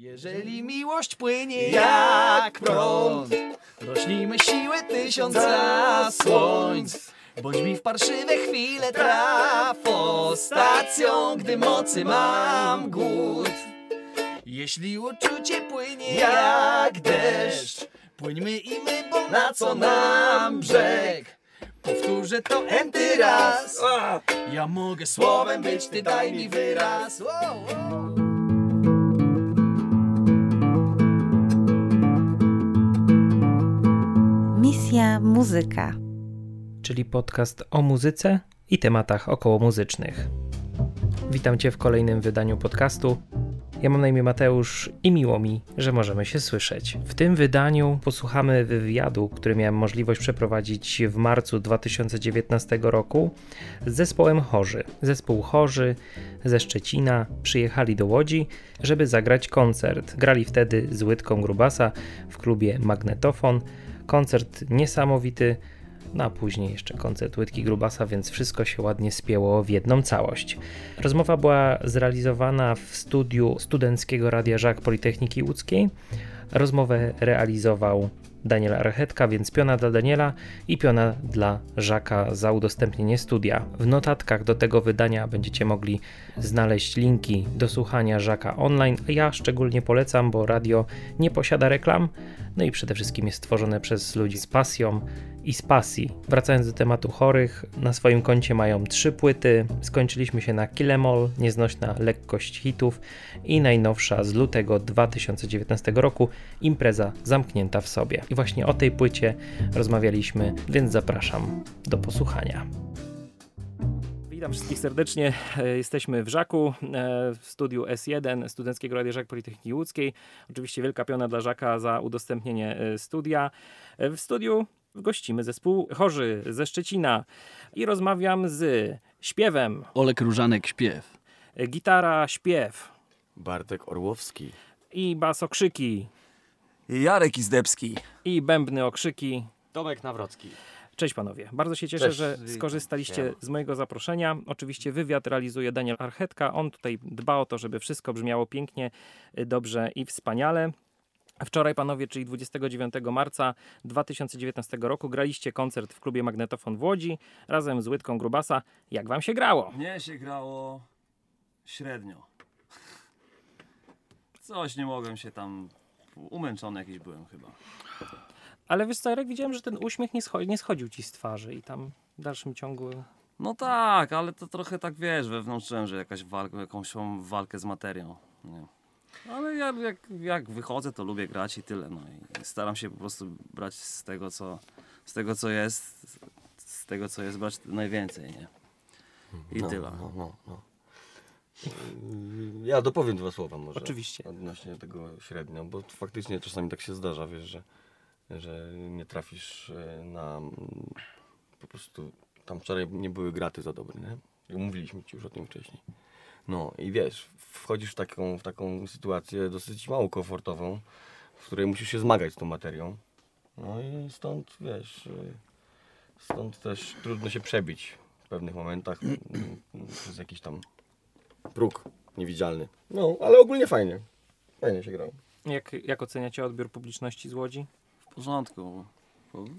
Jeżeli miłość płynie jak prąd, rośnijmy siłę tysiąca słońc. Bądź mi w parszywe chwile trafo stacją, gdy mocy mam głód. Jeśli uczucie płynie jak deszcz, płyńmy i my, bo na co nam brzeg? Powtórzę to enty raz. Ja mogę słowem być, ty daj mi wyraz. Wow, wow. Muzyka. czyli podcast o muzyce i tematach okołomuzycznych. Witam Cię w kolejnym wydaniu podcastu. Ja mam na imię Mateusz i miło mi, że możemy się słyszeć. W tym wydaniu posłuchamy wywiadu, który miałem możliwość przeprowadzić w marcu 2019 roku z zespołem Chorzy. Zespół Chorzy ze Szczecina przyjechali do Łodzi, żeby zagrać koncert. Grali wtedy z Łydką Grubasa w klubie Magnetofon. Koncert niesamowity, no a później jeszcze koncert Łydki Grubasa, więc wszystko się ładnie spięło w jedną całość. Rozmowa była zrealizowana w studiu Studenckiego Radia Żak Politechniki Łódzkiej. Rozmowę realizował Daniel Archetka, więc piona dla Daniela i piona dla Żaka za udostępnienie studia. W notatkach do tego wydania będziecie mogli znaleźć linki do słuchania Żaka online, ja szczególnie polecam, bo radio nie posiada reklam, no i przede wszystkim jest stworzone przez ludzi z pasją i z pasji. Wracając do tematu chorych, na swoim koncie mają trzy płyty. Skończyliśmy się na Killemall, nieznośna lekkość hitów i najnowsza z lutego 2019 roku, impreza zamknięta w sobie. I właśnie o tej płycie rozmawialiśmy, więc zapraszam do posłuchania. Witam wszystkich serdecznie. E, Jesteśmy w Żaku, e, w studiu S1 Studenckiego Radia Żak Politechniki Łódzkiej. Oczywiście wielka piona dla Żaka za udostępnienie e, studia. W studiu gościmy zespół Chorzy ze Szczecina i rozmawiam z śpiewem, Olek Różanek śpiew. gitara, śpiew Bartek Orłowski. i bas okrzyki Jarek Izdebski. i bębny okrzyki. Tomek Nawrocki. Cześć panowie, bardzo się cieszę, Cześć. że skorzystaliście z mojego zaproszenia. Oczywiście wywiad realizuje Daniel Archetka. On tutaj dba o to, żeby wszystko brzmiało pięknie, dobrze i wspaniale. Wczoraj panowie, czyli 29 marca 2019 roku, graliście koncert w klubie Magnetofon w Łodzi razem z Łydką Grubasa. Jak wam się grało? Mnie się grało średnio. Coś nie mogłem się tam... Umęczony jakiś byłem chyba. Ale wiesz co, Jarek, widziałem, że ten uśmiech nie, scho- nie schodził ci z twarzy i tam w dalszym ciągu... No tak, ale to trochę tak wiesz, wewnątrz że jakaś walka, jakąś walkę z materią. Nie. Ale ja jak, jak wychodzę, to lubię grać i tyle. No i staram się po prostu brać z tego, co, z tego, co jest, z tego, co jest, brać najwięcej, nie? I tyle. No, no, no. Ja dopowiem dwa słowa może. Oczywiście. Odnośnie tego średnio, bo faktycznie czasami tak się zdarza, wiesz, że, że nie trafisz e, na... mm, Po prostu tam wczoraj nie były graty za dobre, nie? Mówiliśmy ci już o tym wcześniej. No i wiesz, wchodzisz w taką, w taką sytuację dosyć mało komfortową, w której musisz się zmagać z tą materią. No i stąd, wiesz, e, stąd też trudno się przebić w pewnych momentach mm, mm, przez jakiś tam próg niewidzialny. No, ale ogólnie fajnie. Fajnie się grało. Jak, jak oceniacie odbiór publiczności z Łodzi? W porządku.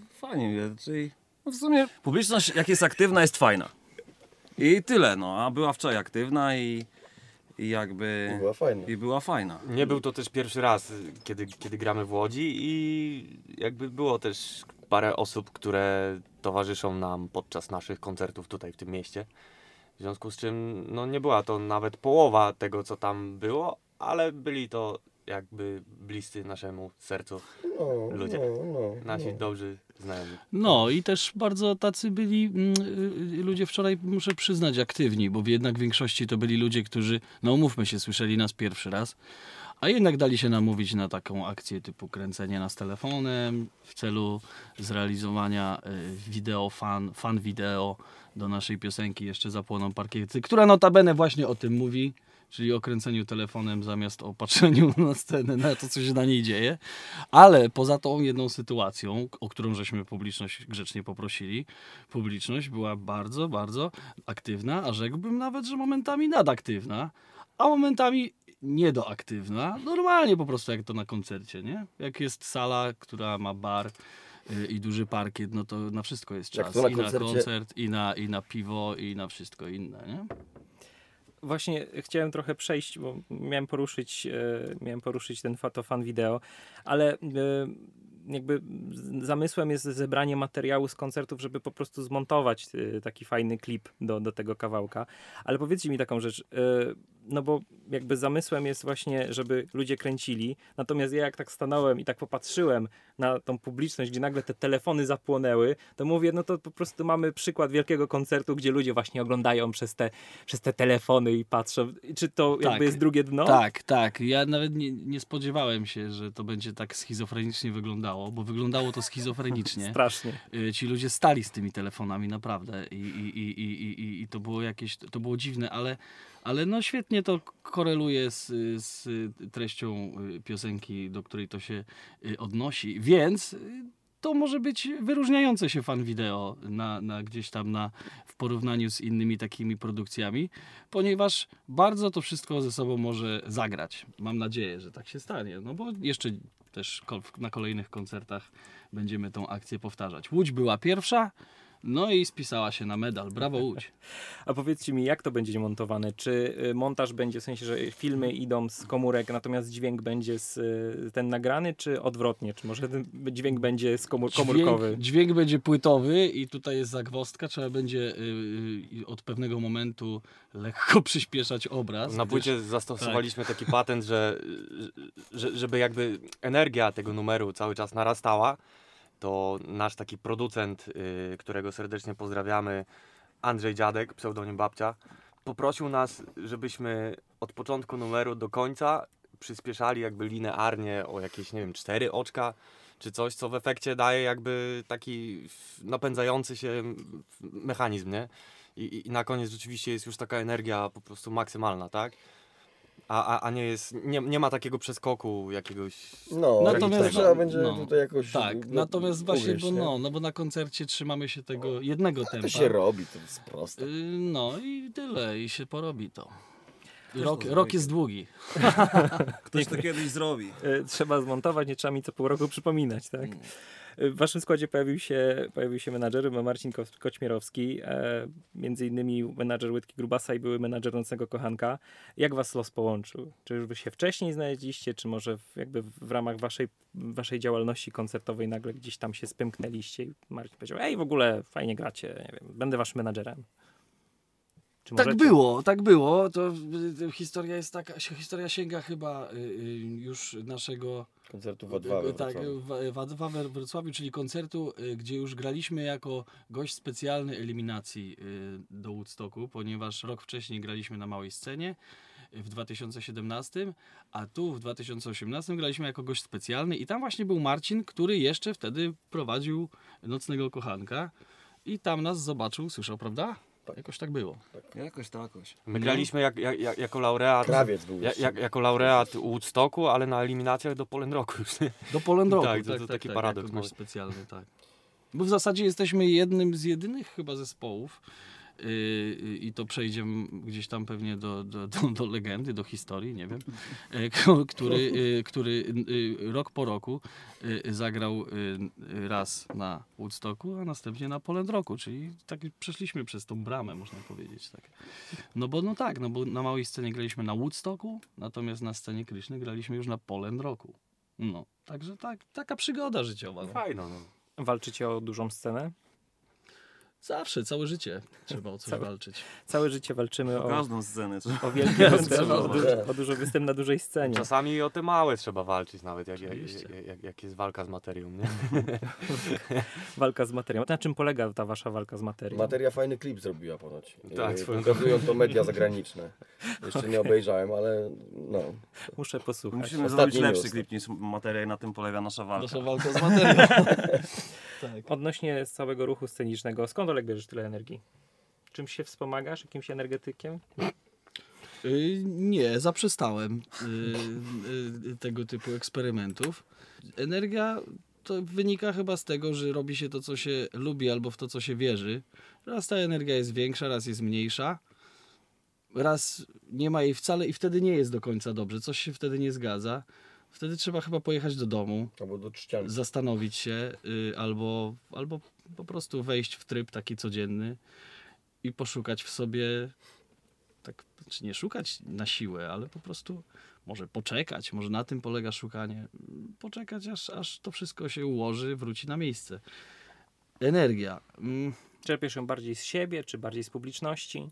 Fajnie, czyli no w sumie publiczność jak jest aktywna jest fajna. I tyle, no, a była wczoraj aktywna i, i jakby... I była fajna. I była fajna. Nie był to też pierwszy raz, kiedy, kiedy gramy w Łodzi i jakby było też parę osób, które towarzyszą nam podczas naszych koncertów tutaj w tym mieście. W związku z czym no nie była to nawet połowa tego, co tam było, ale byli to jakby bliscy naszemu sercu No, Ludzie. No, no, nasi no. dobrzy No i też bardzo tacy byli mm, y, ludzie wczoraj, muszę przyznać, aktywni, bo jednak w większości to byli ludzie, którzy, no umówmy się, słyszeli nas pierwszy raz, a jednak dali się namówić na taką akcję typu kręcenie nas telefonem w celu zrealizowania y, wideo, fan, fan wideo do naszej piosenki Jeszcze zapłoną parkiety, która notabene właśnie o tym mówi, czyli o kręceniu telefonem zamiast o patrzeniu na scenę, na to, co się na niej dzieje. Ale poza tą jedną sytuacją, o którą żeśmy publiczność grzecznie poprosili, publiczność była bardzo, bardzo aktywna, a rzekłbym nawet, że momentami nadaktywna, a momentami niedoaktywna. Normalnie po prostu jak to na koncercie, nie? Jak jest sala, która ma bar y, i duży parkiet, no to na wszystko jest czas. na I na koncert, i na, i na piwo, i na wszystko inne, nie? Właśnie chciałem trochę przejść, bo miałem poruszyć, e, miałem poruszyć ten fa- to fan wideo, ale e, jakby zamysłem jest zebranie materiału z koncertów, żeby po prostu zmontować e, taki fajny klip do, do tego kawałka. Ale powiedzcie mi taką rzecz, e, no bo jakby zamysłem jest właśnie, żeby ludzie kręcili, natomiast ja jak tak stanąłem i tak popatrzyłem na tą publiczność, gdzie nagle te telefony zapłonęły, to mówię, no to po prostu mamy przykład wielkiego koncertu, gdzie ludzie właśnie oglądają przez te, przez te telefony i patrzą. Czy to Tak. jakby jest drugie dno? Tak, tak. Ja nawet nie, nie spodziewałem się, że to będzie tak schizofrenicznie wyglądało, bo wyglądało to schizofrenicznie. Strasznie. Y, Ci ludzie stali z tymi telefonami naprawdę i, i, i, i, i- i, to było jakieś, to było dziwne, ale, ale no świetnie to koreluje z, z treścią y, piosenki, do której to się y, odnosi, więc to może być wyróżniające się fan wideo na, na gdzieś tam na, w porównaniu z innymi takimi produkcjami, ponieważ bardzo to wszystko ze sobą może zagrać. Mam nadzieję, że tak się stanie, no bo jeszcze też na kolejnych koncertach będziemy tą akcję powtarzać. Łódź była pierwsza, no i spisała się na medal. Brawo Łódź. A powiedzcie mi, jak to będzie montowane? Czy y, montaż będzie w sensie, że filmy idą z komórek, natomiast dźwięk będzie z, y, ten nagrany, czy odwrotnie? Czy może ten dźwięk będzie z komór, komórkowy? Dźwięk, dźwięk będzie płytowy i tutaj jest zagwozdka. Trzeba będzie y, y, od pewnego momentu lekko przyspieszać obraz. Na gdyż- płycie zastosowaliśmy taki patent, że, że żeby jakby energia tego numeru cały czas narastała, to nasz taki producent, y, którego serdecznie pozdrawiamy, Andrzej Dziadek, pseudonim Babcia, poprosił nas, żebyśmy od początku numeru do końca przyspieszali jakby linearnie o jakieś, nie wiem, cztery oczka, czy coś, co w efekcie daje jakby taki napędzający się mechanizm, nie? I, I na koniec rzeczywiście jest już taka energia po prostu maksymalna, tak? A, a, a nie jest, nie, nie ma takiego przeskoku jakiegoś... No, Natomiast- natomiast trzeba będzie no, tutaj jakoś... Tak, no, natomiast właśnie, uwierz, bo no, no bo na koncercie trzymamy się tego jednego tempa. To się robi, to jest proste. Y, No i tyle, i się porobi to. Rok, rok jest długi. Ktoś to kiedyś zrobi. E, trzeba zmontować, nie trzeba mi co pół roku przypominać, tak? W waszym składzie pojawił się, pojawił się menadżer Marcin Ko- Koćmierowski, e, między innymi menadżer Łydki Grubasa i były menadżer Nocnego Kochanka. Jak was los połączył? Czy już wy się wcześniej znaleźliście, czy może w, jakby w ramach waszej, waszej działalności koncertowej nagle gdzieś tam się spymknęliście i Marcin powiedział, ej w ogóle fajnie gracie, nie wiem, będę waszym menadżerem. Czy Tak możecie? było, tak było. To y, y, historia jest taka, historia sięga chyba y, już naszego Koncertu w Tak, w, w Wrocławiu, czyli koncertu, gdzie już graliśmy jako gość specjalny eliminacji do Woodstocku, ponieważ rok wcześniej graliśmy na małej scenie w 2017, a tu w 2018 graliśmy jako gość specjalny i tam właśnie był Marcin, który jeszcze wtedy prowadził Nocnego Kochanka i tam nas zobaczył, słyszał, prawda? Jakoś tak było. Jakoś takoś. My graliśmy jak, jak, jak, jako laureat... Krawiec był jak, jako laureat Woodstocku, ale na eliminacjach do Polen Roku już. Do Poland Roku. Tak, to- to taki paradoks jako mały. gość specjalny, tak. Bo w zasadzie jesteśmy jednym z jedynych chyba zespołów i to przejdzie gdzieś tam pewnie do, do, do, do legendy, do historii, nie wiem, k- który, yy, który yy, rok po roku yy, zagrał raz na Woodstocku, a następnie na Poland Roku, czyli tak przeszliśmy przez tą bramę, można powiedzieć. Tak. No bo no tak, no bo na małej scenie graliśmy na Woodstocku, natomiast na scenie Kryszny graliśmy już na Poland Roku. No, także tak, taka przygoda życiowa. No. Fajno, no. Walczycie o dużą scenę? Zawsze, całe życie trzeba o coś Całe- walczyć. Całe życie walczymy O o, każdą scenę. o wielkie występy, o, du- o dużo występ na dużej scenie. Czasami o te małe trzeba walczyć nawet, jak, jak, jak, jak, jest walka z materią, nie? Walka z materią. Na czym polega ta wasza walka z materią? Materia fajny klip zrobiła ponoć. Tak, swoją Pokazują to media zagraniczne. Jeszcze nie obejrzałem, ale no. Muszę posłuchać. Musimy Ostatni zrobić lepszy news. klip niż materia i na tym polega nasza walka. Nasza walka z materią. tak. Odnośnie całego ruchu scenicznego, skąd Olek bierzesz tyle energii? Czymś się wspomagasz? Jakimś energetykiem? Y, nie, zaprzestałem y, y, tego typu eksperymentów. Energia to wynika chyba z tego, że robi się to, co się lubi albo w to, co się wierzy. Raz ta energia jest większa, raz jest mniejsza. raz nie ma jej wcale i wtedy nie jest do końca dobrze, coś się wtedy nie zgadza. Wtedy trzeba chyba pojechać do domu, Albo do czciami. zastanowić się y, albo, albo po prostu wejść w tryb taki codzienny i poszukać w sobie, tak, czy nie szukać na siłę, ale po prostu może poczekać, może na tym polega szukanie, poczekać aż, aż to wszystko się ułoży, wróci na miejsce. Energia. Mm, Czerpiesz ją bardziej z siebie, czy bardziej z publiczności?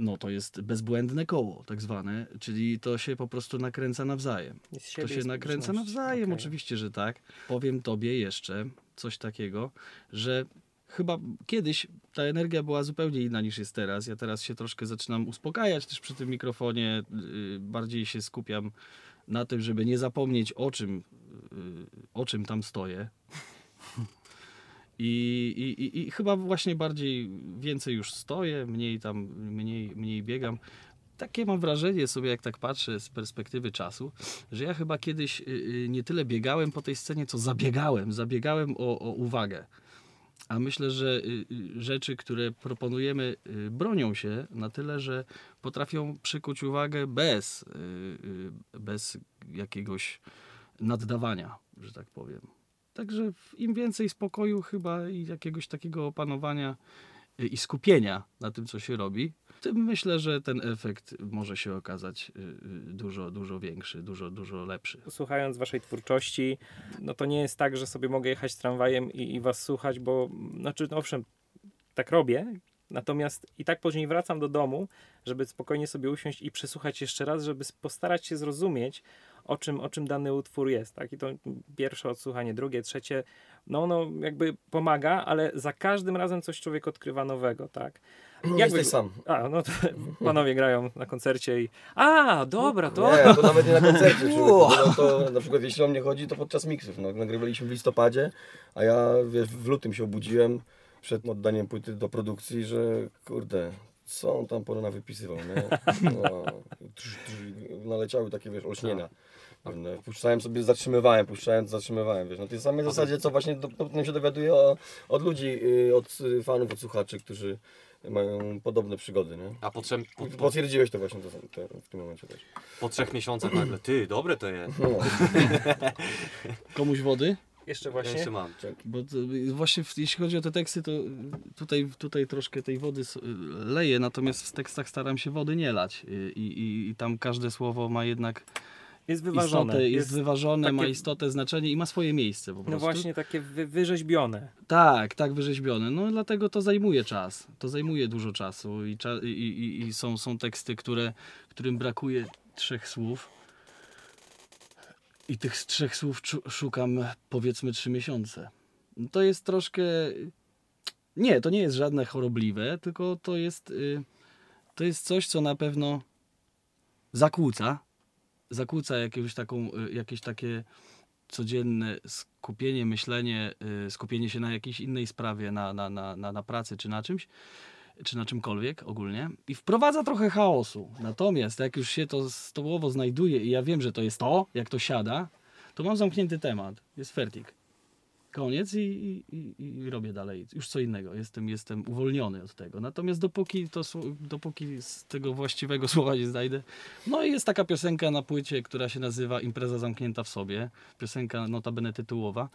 No to jest bezbłędne koło, tak zwane, czyli to się po prostu nakręca nawzajem. To się nakręca nawzajem, Okej. oczywiście, że tak. Powiem tobie jeszcze coś takiego, że chyba kiedyś ta energia była zupełnie inna niż jest teraz. Ja teraz się troszkę zaczynam uspokajać też przy tym mikrofonie. Yy, Bardziej się skupiam na tym, żeby nie zapomnieć o czym, yy, o czym tam stoję. I, i, i, chyba właśnie bardziej więcej już stoję, mniej tam, mniej, mniej biegam. Takie mam wrażenie sobie, jak tak patrzę z perspektywy czasu, że ja chyba kiedyś y, y, nie tyle biegałem po tej scenie, co zabiegałem. Zabiegałem o, o uwagę. A myślę, że y, rzeczy, które proponujemy, bronią się na tyle, że potrafią przykuć uwagę bez, bez jakiegoś naddawania, że tak powiem. Także im więcej spokoju chyba i jakiegoś takiego opanowania y, i skupienia na tym, co się robi, tym myślę, że ten efekt może się okazać y, y, dużo, dużo większy, dużo, dużo lepszy. Słuchając waszej twórczości, no to nie jest tak, że sobie mogę jechać tramwajem i, i was słuchać, bo, znaczy, no owszem, tak robię, natomiast i tak później wracam do domu, żeby spokojnie sobie usiąść i przesłuchać jeszcze raz, żeby postarać się zrozumieć, o czym, o czym dany utwór jest, tak? I to pierwsze odsłuchanie, drugie, trzecie, no ono jakby pomaga, ale za każdym razem coś człowiek odkrywa nowego, tak? Nie Jak jesteś sam. A, no to panowie grają na koncercie i a, dobra, to... Nie, to nawet nie na koncercie. No to na przykład jeśli o mnie chodzi, to podczas miksów. No, nagrywaliśmy w listopadzie, a ja wiesz, w lutym się obudziłem przed oddaniem płyty do produkcji, że kurde, co on tam porona wypisywał, nie? No, trz, trz, naleciały takie, wiesz, olśnienia. Pewne. Puszczałem sobie, zatrzymywałem, puszczałem, zatrzymywałem, wiesz, na tej samej zasadzie, co właśnie do, potem się dowiaduję o, od ludzi, y, od y, fanów, od słuchaczy, którzy mają podobne przygody, nie? A po, trzem, po, po, Potwierdziłeś to właśnie to, to, w tym momencie też. po trzech miesiącach nagle, ty, dobre to jest. No, Komuś wody? Jeszcze Ja właśnie... jeszcze mam. Bo to, właśnie w, jeśli chodzi o te teksty, to tutaj, tutaj troszkę tej wody leję, natomiast w tekstach staram się wody nie lać. I, i, i tam każde słowo ma jednak Jest wyważone. istotę, jest, wyważone, ma takie- istotę, znaczenie i ma swoje miejsce po prostu. No właśnie takie wy, wyrzeźbione. Tak, tak wyrzeźbione. No dlatego to zajmuje czas. To zajmuje dużo czasu i, cza- i, i, i są, są teksty, które, którym brakuje trzech słów. I tych trzech słów szukam powiedzmy trzy miesiące. To jest troszkę... Nie, to nie jest żadne chorobliwe, tylko to jest, y, to jest coś, co na pewno zakłóca. Zakłóca jakąś taką, y, jakieś takie codzienne skupienie, myślenie, y, skupienie się na jakiejś innej sprawie, na, na, na, na, na pracy czy na czymś, czy na czymkolwiek ogólnie i wprowadza trochę chaosu. Natomiast jak już się to stołowo znajduje i ja wiem, że to jest to, jak to siada, to mam zamknięty temat. Jest fertik. Koniec i, i, i, robię dalej. Już co innego. Jestem, jestem uwolniony od tego. Natomiast dopóki, to, dopóki z tego właściwego słowa nie znajdę. No i jest taka piosenka na płycie, która się nazywa Impreza zamknięta w sobie. Piosenka notabene tytułowa,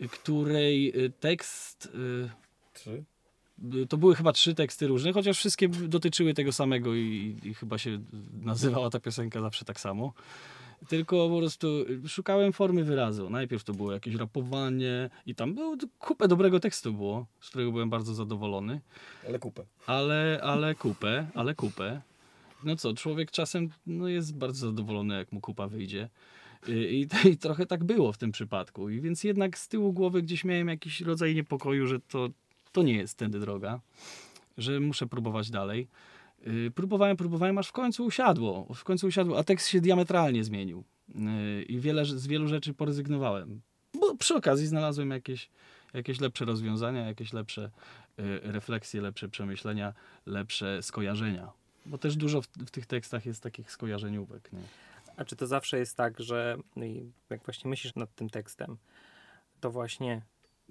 y, której y, tekst... y, trzy. to były chyba trzy teksty różne, chociaż wszystkie dotyczyły tego samego i, i chyba się nazywała ta piosenka zawsze tak samo. Tylko po prostu szukałem formy wyrazu. Najpierw to było jakieś rapowanie i tam było kupę dobrego tekstu było, z którego byłem bardzo zadowolony, Ale kupę. ale, ale kupę, ale kupę. No co, człowiek czasem no, jest bardzo zadowolony, jak mu kupa wyjdzie. I, i, I trochę tak było w tym przypadku. I więc jednak z tyłu głowy gdzieś miałem jakiś rodzaj niepokoju, że to, to nie jest tędy droga, że muszę próbować dalej. Yy, próbowałem, próbowałem, aż w końcu usiadło. W końcu usiadło, a tekst się diametralnie zmienił. Yy, I wiele, z wielu rzeczy poryzygnowałem. Bo przy okazji znalazłem jakieś, jakieś lepsze rozwiązania, jakieś lepsze yy, refleksje, lepsze przemyślenia, lepsze skojarzenia. Bo też dużo w, w tych tekstach jest takich skojarzeniówek. Nie? A czy to zawsze jest tak, że no jak właśnie myślisz nad tym tekstem, to właśnie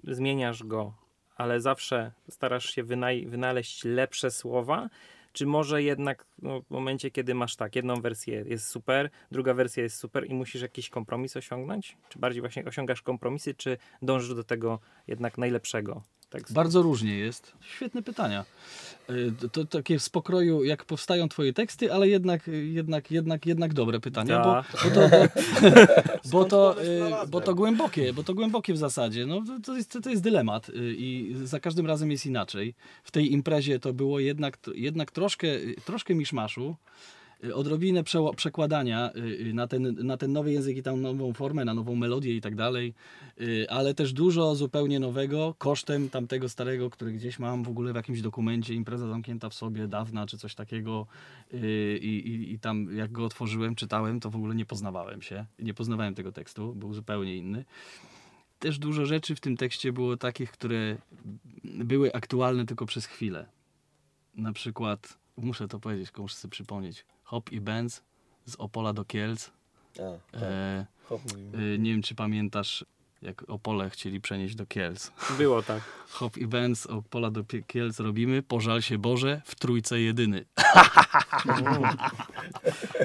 zmieniasz go, ale zawsze starasz się wynaleźć lepsze słowa? Czy może jednak no, w momencie, kiedy masz tak, jedną wersję jest super, druga wersja jest super i musisz jakiś kompromis osiągnąć? Czy bardziej właśnie osiągasz kompromisy, czy dążysz do tego jednak najlepszego? Tekstu? Bardzo różnie jest. Świetne pytania. Y, To, takie z pokroju, jak powstają twoje teksty, ale jednak, jednak, jednak, jednak dobre pytania, bo, Da. bo to, bo, to, nazwę? bo to głębokie, bo to głębokie w zasadzie. No, to- jest, to jest dylemat y, i za każdym razem jest inaczej. W tej imprezie to było jednak, jednak troszkę, troszkę miszmaszu. Y, Odrobinę przekładania y, y, na ten, na ten nowy język i tam nową formę, na nową melodię i tak dalej, ale też dużo zupełnie nowego kosztem tamtego starego, który gdzieś mam w ogóle w jakimś dokumencie, impreza zamknięta w sobie dawna czy coś takiego i, i, i tam jak go otworzyłem, czytałem, to w ogóle nie poznawałem się, nie poznawałem tego tekstu, był zupełnie inny. Też dużo rzeczy w tym tekście było takich, które były aktualne tylko przez chwilę. Na przykład, muszę to powiedzieć, muszę sobie przypomnieć, Hop i Benz z Opola do Kielc. A, tak. E, Hop, y, nie wiem, czy pamiętasz, jak Opole chcieli przenieść do Kielc. Było tak. Hop i Benz Opola do Kielc robimy, pożal się Boże, w trójce jedyny.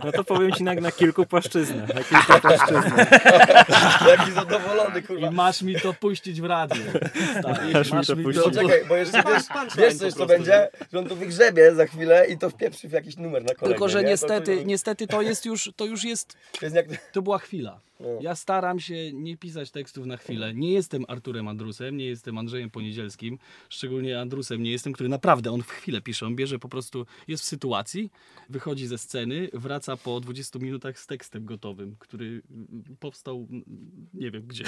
No to powiem ci na, na kilku płaszczyznach. Na kilku płaszczyznach. Jaki zadowolony, kurwa. I masz mi to puścić w radiu. Stary, Masz mi to puścić. No czekaj, bo jeszcze wiesz, wiesz coś co będzie, że on to wygrzebie za chwilę i to wpieprzy w jakiś numer na kolejny. Tylko, że nie? niestety, to, to, niestety to jest już, to już jest to. To była chwila. No. Ja staram się nie pisać tekstów na chwilę. Nie jestem Arturem Andrusem, nie jestem Andrzejem Poniedzielskim, szczególnie Andrusem nie jestem, który naprawdę, on w chwilę pisze, on bierze po prostu, jest w sytuacji, wychodzi ze sceny, wraca po 20 minutach z tekstem gotowym, który powstał, nie wiem gdzie,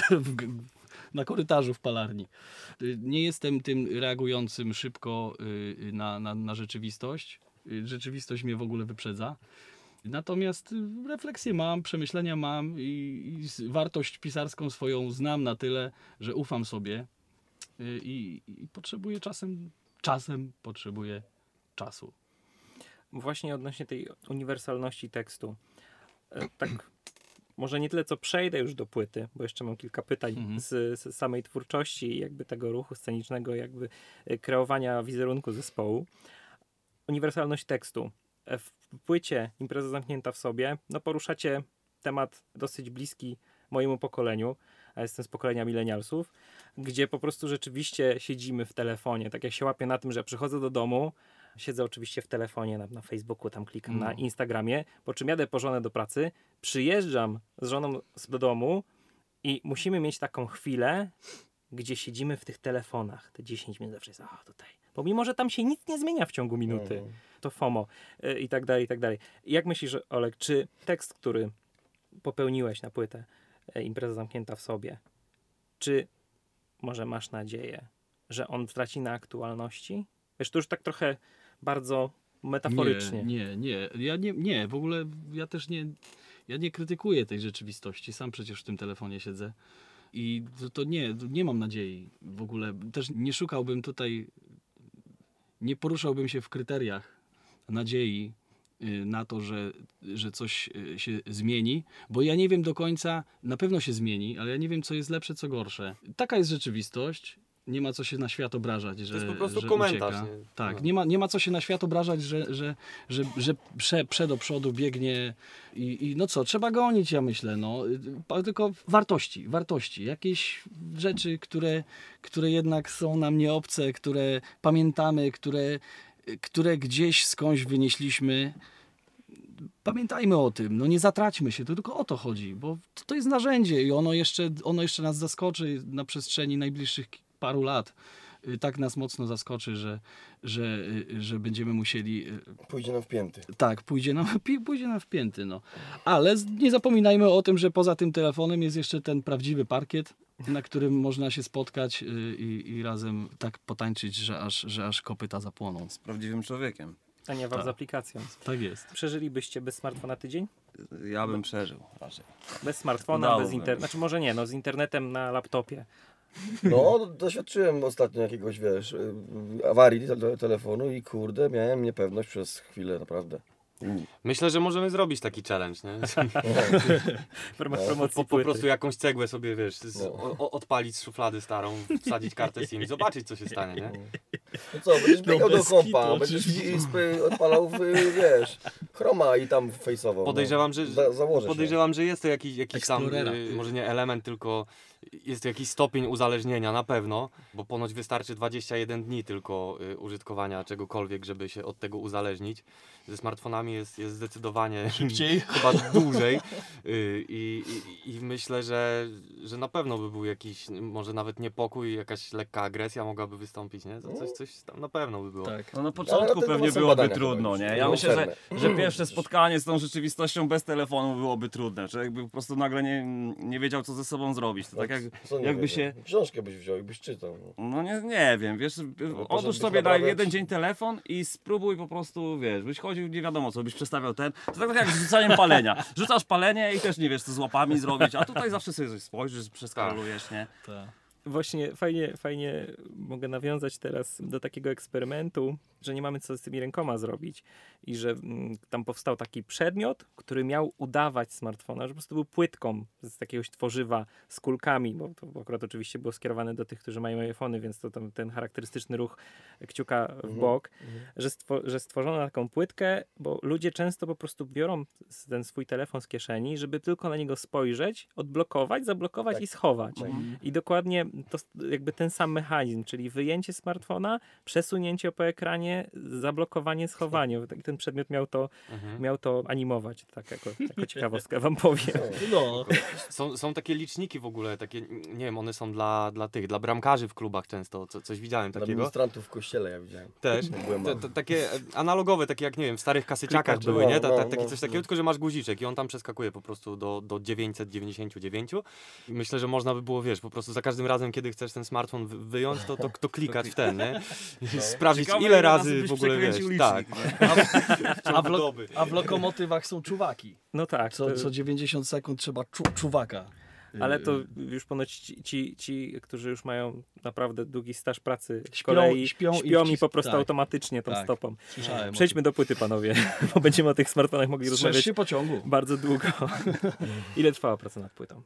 na korytarzu w palarni. Nie jestem tym reagującym szybko y, na, na, na rzeczywistość. Y, Rzeczywistość mnie w ogóle wyprzedza. Natomiast y, refleksję mam, przemyślenia mam i, i wartość pisarską swoją znam na tyle, że ufam sobie y, i, i potrzebuję czasem, czasem potrzebuję czasu. Właśnie odnośnie tej uniwersalności tekstu. E, Tak, może nie tyle co przejdę już do płyty, bo jeszcze mam kilka pytań Mhm. z, z samej twórczości, jakby tego ruchu scenicznego, jakby e, kreowania wizerunku zespołu. Uniwersalność tekstu. W płycie Impreza zamknięta w sobie, no poruszacie temat dosyć bliski mojemu pokoleniu, a jestem z pokolenia milenialsów, gdzie po prostu rzeczywiście siedzimy w telefonie. Tak jak się łapię na tym, że przychodzę do domu, siedzę oczywiście w telefonie, na, na Facebooku, tam klikam na No. Instagramie, po czym jadę po żonę do pracy, przyjeżdżam z żoną do domu i musimy mieć taką chwilę, gdzie siedzimy w tych telefonach. Te 10 minut zawsze jest, a tutaj. Pomimo, że tam się nic nie zmienia w ciągu minuty. To FOMO y, i tak dalej, i tak dalej. Jak myślisz, Olek, czy tekst, który popełniłeś na płytę e, Impreza zamknięta w sobie, czy może masz nadzieję, że on traci na aktualności? Wiesz, to już tak trochę bardzo metaforycznie. Nie, nie, nie. Ja nie, nie, w ogóle ja też nie, ja nie krytykuję tej rzeczywistości. Sam przecież w tym telefonie siedzę. I to, to nie, nie mam nadziei w ogóle. Też nie szukałbym tutaj, nie poruszałbym się w kryteriach nadziei y, na to, że, że coś y, się zmieni, bo ja nie wiem do końca, na pewno się zmieni, ale ja nie wiem, co jest lepsze, co gorsze. Taka jest rzeczywistość. Nie ma co się na świat obrażać, że jest po prostu komentarz, nie? Tak, No. nie, ma, nie ma co się na świat obrażać, że, że, że, że prze, prze do przodu biegnie i, i no co, trzeba gonić, ja myślę, no. Tylko wartości, wartości, jakieś rzeczy, które, które jednak są nam nieobce, które pamiętamy, które, które gdzieś skądś wynieśliśmy. Pamiętajmy o tym, no nie zatraćmy się, to tylko o to chodzi, bo to- to jest narzędzie i ono jeszcze, ono jeszcze nas zaskoczy na przestrzeni najbliższych paru lat. Y, Tak nas mocno zaskoczy, że, że, y, że będziemy musieli y, Pójdzie nam w pięty. tak, pójdzie nam, pójdzie nam w pięty, no. Ale nie zapominajmy o tym, że poza tym telefonem jest jeszcze ten prawdziwy parkiet, na którym można się spotkać i, i razem tak potańczyć, że aż, że aż kopyta zapłoną. Z prawdziwym człowiekiem. A nie wam Tak. z aplikacją. Tak jest. Przeżylibyście bez smartfona tydzień? Ja bym przeżył raczej. Bez smartfona, bez internetu. Znaczy może nie, no z internetem na laptopie. No, doświadczyłem ostatnio jakiegoś, wiesz, y, awarii te- telefonu i kurde, miałem niepewność przez chwilę, naprawdę. Myślę, że możemy zrobić taki challenge, nie? W ramach No, promocji Po, po prostu jakąś cegłę sobie, wiesz, z, No. o, o, odpalić z szuflady starą, wsadzić kartę SIM i zobaczyć, co się stanie, nie? No co, będziesz biegał do kompa, będziesz odpalał, w, wiesz, chroma i tam fejsował. Podejrzewam, no. że, Za, podejrzewam, że jest to jakiś, jakiś tam, y, może nie element, tylko jest to jakiś stopień uzależnienia na pewno, bo ponoć wystarczy 21 dni tylko y, użytkowania czegokolwiek, żeby się od tego uzależnić. Ze smartfonami jest, jest zdecydowanie Szybciej. chyba dłużej y, i, i, i myślę, że, że na pewno by był jakiś, może nawet niepokój, jakaś lekka agresja mogłaby wystąpić, nie? Coś, coś tam na pewno by było. Tak. No na początku pewnie byłoby trudno, nie? Ja No, myślę, że, że pierwsze spotkanie z tą rzeczywistością bez telefonu byłoby trudne, że jakby po prostu nagle nie, nie wiedział, co ze sobą zrobić. To tak jak, jakby się... Książkę byś wziął i byś czytał. no. No nie, nie wiem, wiesz, odłóż sobie daj jeden dzień telefon i spróbuj po prostu, wiesz, byś chodził nie wiadomo co, byś przestawiał ten, to tak jak z rzucaniem palenia. Rzucasz palenie i też nie wiesz co z łapami zrobić, a tutaj zawsze sobie coś spojrzysz, przeskalujesz, nie? Tak. Właśnie fajnie, fajnie mogę nawiązać teraz do takiego eksperymentu, że nie mamy co z tymi rękoma zrobić i że mm, tam powstał taki przedmiot, który miał udawać smartfona, że po prostu był płytką z jakiegoś tworzywa z kulkami, bo to akurat oczywiście było skierowane do tych, którzy mają iPhony, więc to tam ten charakterystyczny ruch kciuka w bok, że, stwo, że stworzono taką płytkę, bo ludzie często po prostu biorą ten swój telefon z kieszeni, żeby tylko na niego spojrzeć, odblokować, zablokować Tak. i schować. Tak. I dokładnie to jakby ten sam mechanizm, czyli wyjęcie smartfona, przesunięcie po ekranie, zablokowanie, schowanie. Tak- Ten przedmiot miał to, Mhm. miał to animować, tak jako, jako ciekawostkę wam powiem. No, Są, są takie liczniki w ogóle, takie, nie wiem, one są dla, dla tych, dla bramkarzy w klubach często, co, coś widziałem Dla takiego. ministrantów w kościele ja widziałem. Też. To, to, takie analogowe, takie jak nie wiem, w starych kasyczakach Klikacze. były, nie? Ta, ta, No, takie no, coś no. takiego, tylko że masz guziczek i on tam przeskakuje po prostu do, do 999. I myślę, że można by było, wiesz, po prostu za każdym razem, kiedy chcesz ten smartfon wy- wyjąć, to, to, to klikać w ten, nie? I sprawdzić Ciekawe, ile razy byś w ogóle wiesz. Tak. licznik, nie? a w, lo- a w lokomotywach są czuwaki. No tak, Co, co 90 sekund trzeba czu, czuwaka. ale to Yy, już ponoć ci, ci, ci, którzy już mają naprawdę długi staż pracy w Śpią- kolei, śpią śpią, i po prostu tak. automatycznie tą Tak. stopą. Słyszałem. Przejdźmy do płyty, panowie, bo będziemy o tych smartfonach mogli Strzeż rozmawiać się pociągu. bardzo długo. Ile trwała praca nad płytą?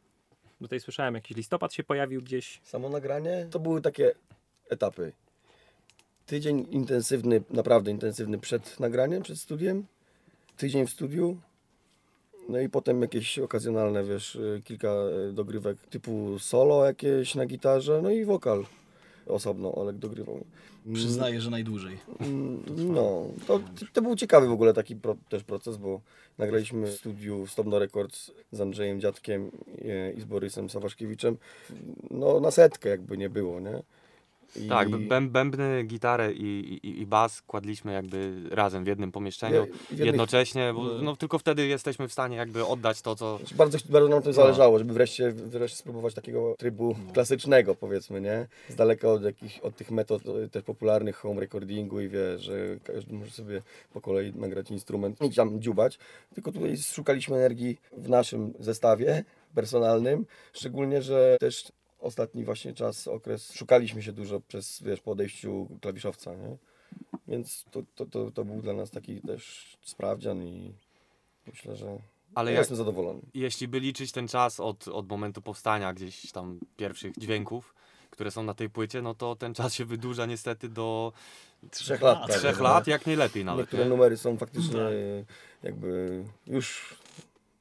Bo Tutaj słyszałem, jakiś listopad się pojawił gdzieś. Samo nagranie to były takie etapy. Tydzień intensywny, naprawdę intensywny przed nagraniem, przed studiem. Tydzień w studiu. No i potem jakieś okazjonalne, wiesz, y, kilka y, dogrywek typu solo jakieś na gitarze, no i wokal osobno Olek dogrywał. Przyznaję, że najdłużej. Mm, No, to, to był ciekawy w ogóle taki pro, też proces, bo nagraliśmy w studiu Stopno Records z Andrzejem Dziadkiem i z Borysem Sawaszkiewiczem. No na setkę jakby nie było, nie? I Tak, bęb, bębny, gitarę i, i, i bas kładliśmy jakby razem w jednym pomieszczeniu, w jednocześnie, bo no. no, tylko wtedy jesteśmy w stanie jakby oddać to, co... Bardzo, bardzo nam to No. zależało, żeby wreszcie, wreszcie spróbować takiego trybu klasycznego, powiedzmy, nie? Z daleka od, jakich, od tych metod e, też popularnych home recordingu i wie, że każdy może sobie po kolei nagrać instrument i tam dziubać. Tylko tutaj szukaliśmy energii w naszym zestawie personalnym, szczególnie, że też ostatni właśnie czas, okres, szukaliśmy się dużo przez, wiesz, po odejściu klawiszowca, nie? Więc to, to, to, to był dla nas taki też sprawdzian i myślę, że Ale ja jak, jestem zadowolony. jeśli by liczyć ten czas od, od momentu powstania gdzieś tam pierwszych dźwięków, które są na tej płycie, no to ten czas się wydłuża niestety do Trzech lat. prawie, trzech no. lat, jak nie lepiej nawet. Niektóre nie? numery są faktycznie jakby już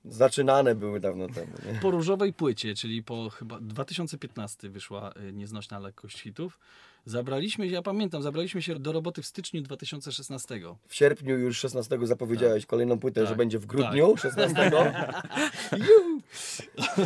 zaczynane były dawno temu. Nie? Po różowej płycie, czyli po chyba 2015 wyszła y, nieznośna lekkość hitów. Zabraliśmy się, ja pamiętam, zabraliśmy się do roboty w styczniu 2016. W sierpniu już 16 zapowiedziałeś kolejną płytę, Tak. że będzie w grudniu 16.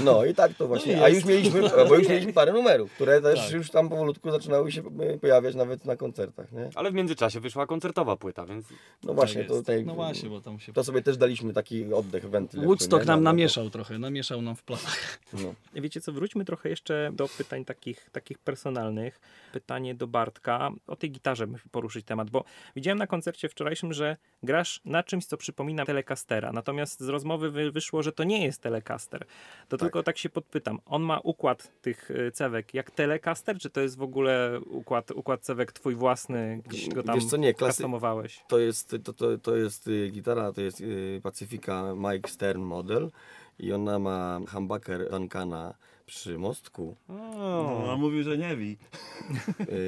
No i tak to właśnie. No A już mieliśmy, bo już mieliśmy parę numerów, które też Tak. już tam powolutku zaczynały się y, pojawiać nawet na koncertach. Nie? Ale w międzyczasie wyszła koncertowa płyta, więc No właśnie, Tak to, jest. tutaj, No właśnie, bo tam się... to sobie też daliśmy taki oddech, wentyl. Woodstock nie? nam Na- na to. namieszał trochę, namieszał nam w planach. No. Wiecie co, wróćmy trochę jeszcze do pytań takich, takich personalnych. Pytanie do Bartka. O tej gitarze poruszyć temat, bo widziałem na koncercie wczorajszym, że grasz na czymś, co przypomina Telecastera. Natomiast z rozmowy wy, wyszło, że to nie jest Telecaster. To tylko tak się podpytam. On ma układ tych y, cewek jak Telecaster, czy to jest w ogóle układ, układ cewek twój własny, gdzieś go tam Wiesz co, nie, klasy? To jest, to, to, to jest y, gitara, to jest y, Pacifica Mike Stern model i ona ma humbucker Duncana przy mostku. No, a mówił, że nie wi.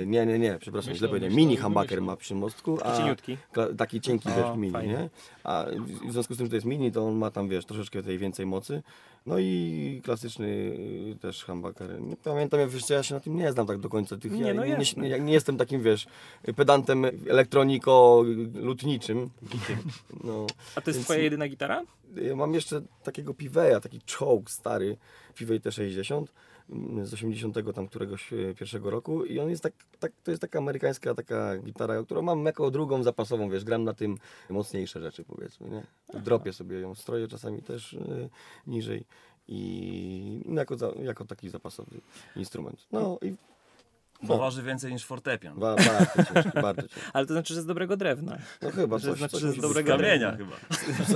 Y, nie, nie, nie, przepraszam, źle powiedziałem. Mini humbucker ma przy mostku, a Cieniutki. kla- taki cienki też mini, fajnie. nie? A w związku z tym, że to jest mini, to on ma tam, wiesz, troszeczkę tej więcej mocy. No i klasyczny y, też humbucker. Nie pamiętam, jak wiesz, ja się na tym nie znam tak do końca. Tych, Nie, ja no nie, jasne. nie, nie jestem takim, wiesz, pedantem elektroniko-lutniczym. No. A to jest Więc- twoja jedyna gitara? Ja mam jeszcze takiego Piveya, taki czołg stary, Pivey T60 mm, z 80 tam któregoś e, pierwszego roku i on jest tak, tak, to jest taka amerykańska taka gitara, którą mam jako drugą zapasową, wiesz, gram na tym mocniejsze rzeczy powiedzmy, nie? Dropię sobie ją, stroję czasami też e, niżej i jako, za, jako taki zapasowy instrument. No i Bo waży więcej niż fortepian. ba, bardzo ciężki, bardzo ciężki. Ale to znaczy, że z dobrego drewna. No chyba coś, znaczy, coś że z dobrego. Kamienia chyba.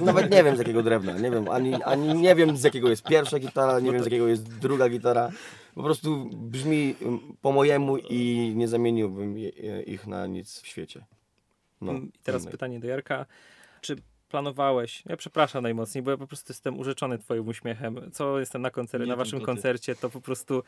Nawet nie wiem z jakiego drewna, nie wiem, ani, ani nie wiem z jakiego jest pierwsza gitara, nie wiem z jakiego jest druga gitara. Po prostu brzmi mm, po mojemu i nie zamieniłbym ich na nic w świecie. No, Mm, I teraz innej. pytanie do Jarka. Czy planowałeś, ja przepraszam najmocniej, bo ja po prostu jestem urzeczony twoim uśmiechem. Co jestem na koncercie, na waszym koncercie, to po prostu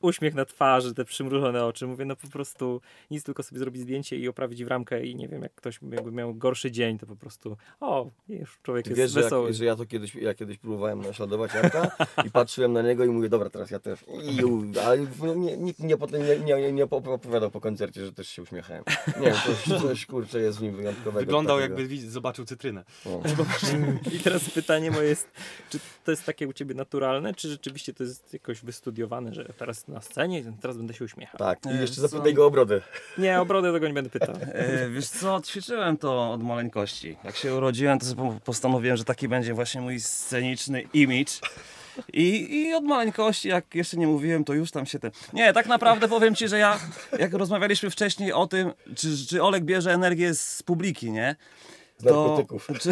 uśmiech na twarzy, te przymrużone oczy. Mówię, no po prostu nic, tylko sobie zrobić zdjęcie i oprawić w ramkę i nie wiem, jak ktoś jakby miał gorszy dzień, to po prostu o, już człowiek Ty jest wiesz, wesoły. jak, że ja to kiedyś, ja kiedyś próbowałem naśladować Jarka i patrzyłem na niego i mówię, dobra, teraz ja też. Iu, ale nie, nikt nie, potem nie, nie, nie, nie opowiadał po koncercie, że też się uśmiechałem. Nie wiem, coś, coś kurczę jest w nim wyjątkowego. Wyglądał takiego. jakby zobaczył cytrynę. O. I teraz pytanie moje jest, czy to jest takie u ciebie naturalne, czy rzeczywiście to jest jakoś wystudiowane, że teraz na scenie, teraz będę się uśmiechał? Tak, i E, jeszcze zapytaj go o brodę. Nie, o brodę tego nie będę pytał. E, wiesz co, ćwiczyłem to od maleńkości. Jak się urodziłem, to sobie postanowiłem, że taki będzie właśnie mój sceniczny image. I, I od maleńkości, jak jeszcze nie mówiłem, to już tam się ten... Nie, tak naprawdę powiem Ci, że ja, jak rozmawialiśmy wcześniej o tym, czy, czy Olek bierze energię z publiki, nie? Z narkotyków. Czy,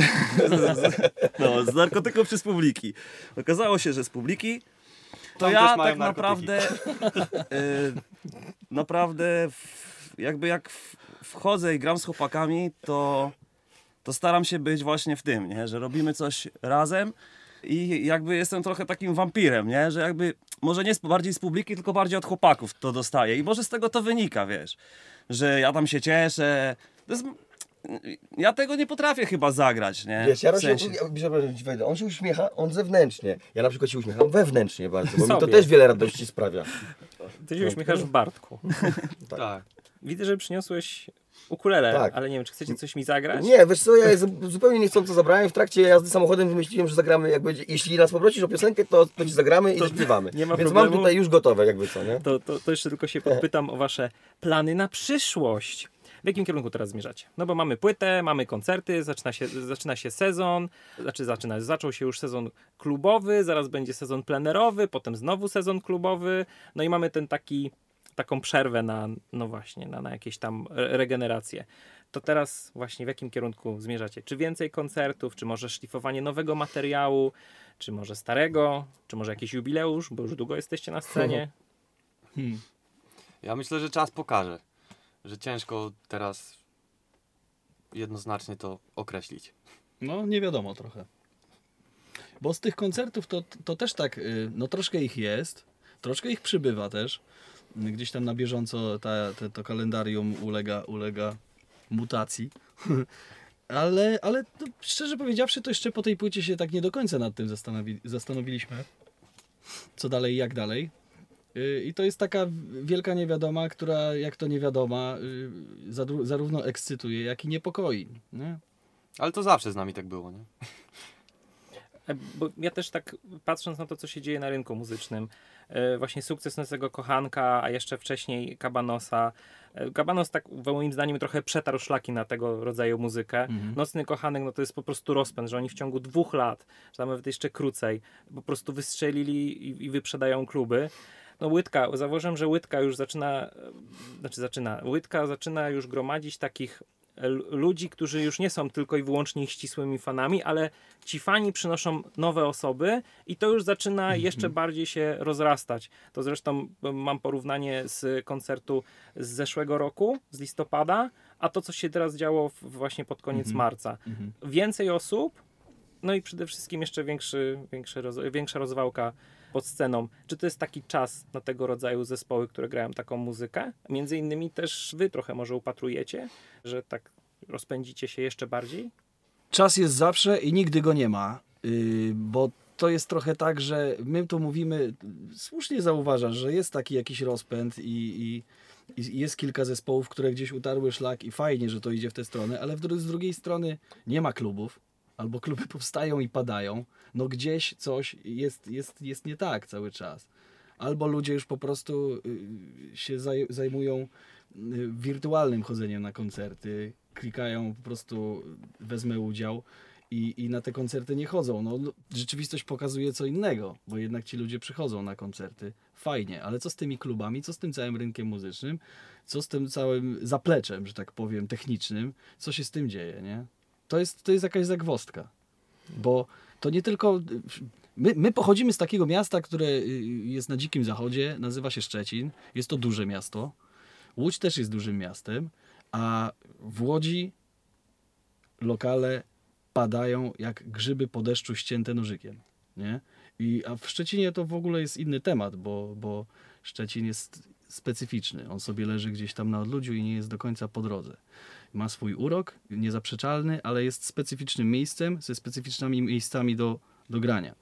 no, z narkotyków czy z publiki. Okazało się, że z publiki to ja tak naprawdę y, naprawdę w, jakby jak w, wchodzę i gram z chłopakami, to, to staram się być właśnie w tym, nie? że robimy coś razem i jakby jestem trochę takim wampirem, nie? że jakby może nie z, bardziej z publiki, tylko bardziej od chłopaków to dostaję i może z tego to wynika, wiesz, że ja tam się cieszę. To jest, ja tego nie potrafię chyba zagrać, nie? Wiesz, ja W sensie. się, ja, on się uśmiecha, on zewnętrznie. Ja na przykład się uśmiecham wewnętrznie bardzo, bo mi to Sobie. też wiele radości sprawia. Ty się uśmiechasz w Bartku. Tak. Tak. Widzę, że przyniosłeś ukulele, Tak. ale nie wiem, czy chcecie coś mi zagrać? Nie, wiesz co, ja zu- zupełnie niechcąco zabrałem. W trakcie jazdy samochodem wymyśliłem, że zagramy, jak będzie, jeśli nas poprosisz o piosenkę, to, to ci zagramy i To zaśpiewamy. nie ma Więc problemu. mam tutaj już gotowe, jakby co, nie? To, to, to jeszcze tylko się podpytam o wasze plany na przyszłość. W jakim kierunku teraz zmierzacie? No bo mamy płytę, mamy koncerty, zaczyna się, zaczyna się sezon, znaczy zaczyna, zaczął się już sezon klubowy, zaraz będzie sezon plenerowy, potem znowu sezon klubowy, no i mamy ten taki, taką przerwę na, no właśnie, na, na jakieś tam re- regeneracje. To teraz właśnie w jakim kierunku zmierzacie? Czy więcej koncertów, czy może szlifowanie nowego materiału, czy może starego, czy może jakiś jubileusz, bo już długo jesteście na scenie? Hmm. Ja myślę, że czas pokaże, że ciężko teraz jednoznacznie to określić. No, nie wiadomo trochę. Bo z tych koncertów to, to też tak, y, no troszkę ich jest, troszkę ich przybywa też. Gdzieś tam na bieżąco ta, te, to kalendarium ulega, ulega mutacji. Ale, ale to, szczerze powiedziawszy, to jeszcze po tej płycie się tak nie do końca nad tym zastanowi, zastanowiliśmy. Co dalej, jak dalej. Y, I to jest taka wielka niewiadoma, która jak to niewiadoma, y, zarówno ekscytuje, jak i niepokoi. Nie? Ale to zawsze z nami tak było, nie? E, Bo ja też tak patrząc na to, co się dzieje na rynku muzycznym, e, właśnie sukces naszego kochanka, a jeszcze wcześniej Kabanosa. E, Kabanos tak moim zdaniem trochę przetarł szlaki na tego rodzaju muzykę. Mhm. Nocny kochanek, no to jest po prostu rozpęd, że oni w ciągu dwóch lat, czy nawet jeszcze krócej, po prostu wystrzelili i, i wyprzedają kluby. No Łydka, zauważyłem, że Łydka już zaczyna, e, znaczy zaczyna, Łydka zaczyna już gromadzić takich l- ludzi, którzy już nie są tylko i wyłącznie ścisłymi fanami, ale ci fani przynoszą nowe osoby i to już zaczyna jeszcze bardziej się rozrastać. To zresztą m, mam porównanie z koncertu z zeszłego roku, z listopada, a to, co się teraz działo właśnie pod koniec Mhm. marca. Mhm. Więcej osób no i przede wszystkim jeszcze większy, większy roz, większa rozwałka pod sceną. Czy to jest taki czas na tego rodzaju zespoły, które grają taką muzykę? Między innymi też wy trochę może upatrujecie, że tak rozpędzicie się jeszcze bardziej? Czas jest zawsze i nigdy go nie ma, yy, bo to jest trochę tak, że my tu mówimy, słusznie zauważasz, że jest taki jakiś rozpęd i, i, i jest kilka zespołów, które gdzieś utarły szlak i fajnie, że to idzie w tę stronę, ale w, z drugiej strony nie ma klubów, albo kluby powstają i padają, no gdzieś coś jest, jest, jest nie tak cały czas. Albo ludzie już po prostu y, się zaj- zajmują y, wirtualnym chodzeniem na koncerty, klikają po prostu wezmę udział i, i na te koncerty nie chodzą. No, rzeczywistość pokazuje co innego, bo jednak ci ludzie przychodzą na koncerty. Fajnie, ale co z tymi klubami, co z tym całym rynkiem muzycznym, co z tym całym zapleczem, że tak powiem, technicznym, co się z tym dzieje, nie? To jest, to jest jakaś zagwozdka, bo to nie tylko... My, my pochodzimy z takiego miasta, które y, jest na dzikim zachodzie, nazywa się Szczecin. Jest to duże miasto. Łódź też jest dużym miastem, a w Łodzi lokale padają jak grzyby po deszczu ścięte nożykiem. Nie? I, a w Szczecinie to w ogóle jest inny temat, bo, bo Szczecin jest specyficzny. On sobie leży gdzieś tam na odludziu i nie jest do końca po drodze. Ma swój urok, niezaprzeczalny, ale jest specyficznym miejscem, ze specyficznymi miejscami do, do grania.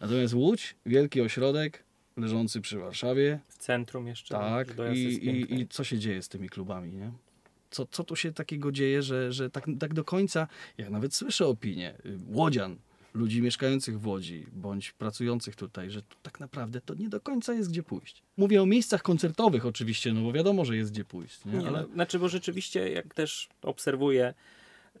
Natomiast Łódź, wielki ośrodek, leżący przy Warszawie, W centrum jeszcze? tak, i, i, i co się dzieje z tymi klubami, nie? Co, co tu się takiego dzieje, że, że tak, tak do końca, ja nawet słyszę opinie y, łodzian, ludzi mieszkających w Łodzi, bądź pracujących tutaj, że tu tak naprawdę to nie do końca jest gdzie pójść. Mówię o miejscach koncertowych oczywiście, no bo wiadomo, że jest gdzie pójść, nie? Nie, Ale no, znaczy, bo rzeczywiście, jak też obserwuję,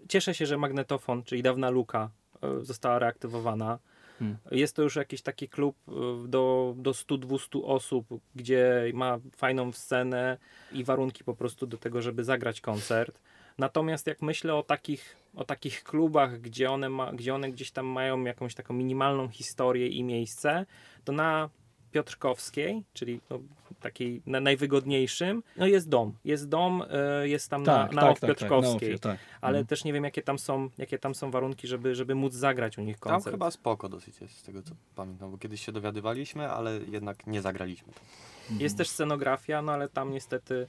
cieszę się, że magnetofon, czyli dawna luka, e, została reaktywowana. Hmm. Jest to już jakiś taki klub e, do, do 100-200 osób, gdzie ma fajną scenę i warunki po prostu do tego, żeby zagrać koncert. Natomiast jak myślę o takich, o takich klubach, gdzie one, ma, gdzie one gdzieś tam mają jakąś taką minimalną historię i miejsce, to na Piotrkowskiej, czyli no, takiej na najwygodniejszym, no jest dom. Jest dom, e, jest tam tak, na, na tak, OFF tak, tak, na Piotrkowskiej. Ofie, tak. Ale Mhm. też nie wiem, jakie tam są, jakie tam są warunki, żeby, żeby móc zagrać u nich Tam koncert. chyba spoko dosyć jest, z tego co pamiętam, bo kiedyś się dowiadywaliśmy, ale jednak nie zagraliśmy. Jest też scenografia, no ale tam niestety,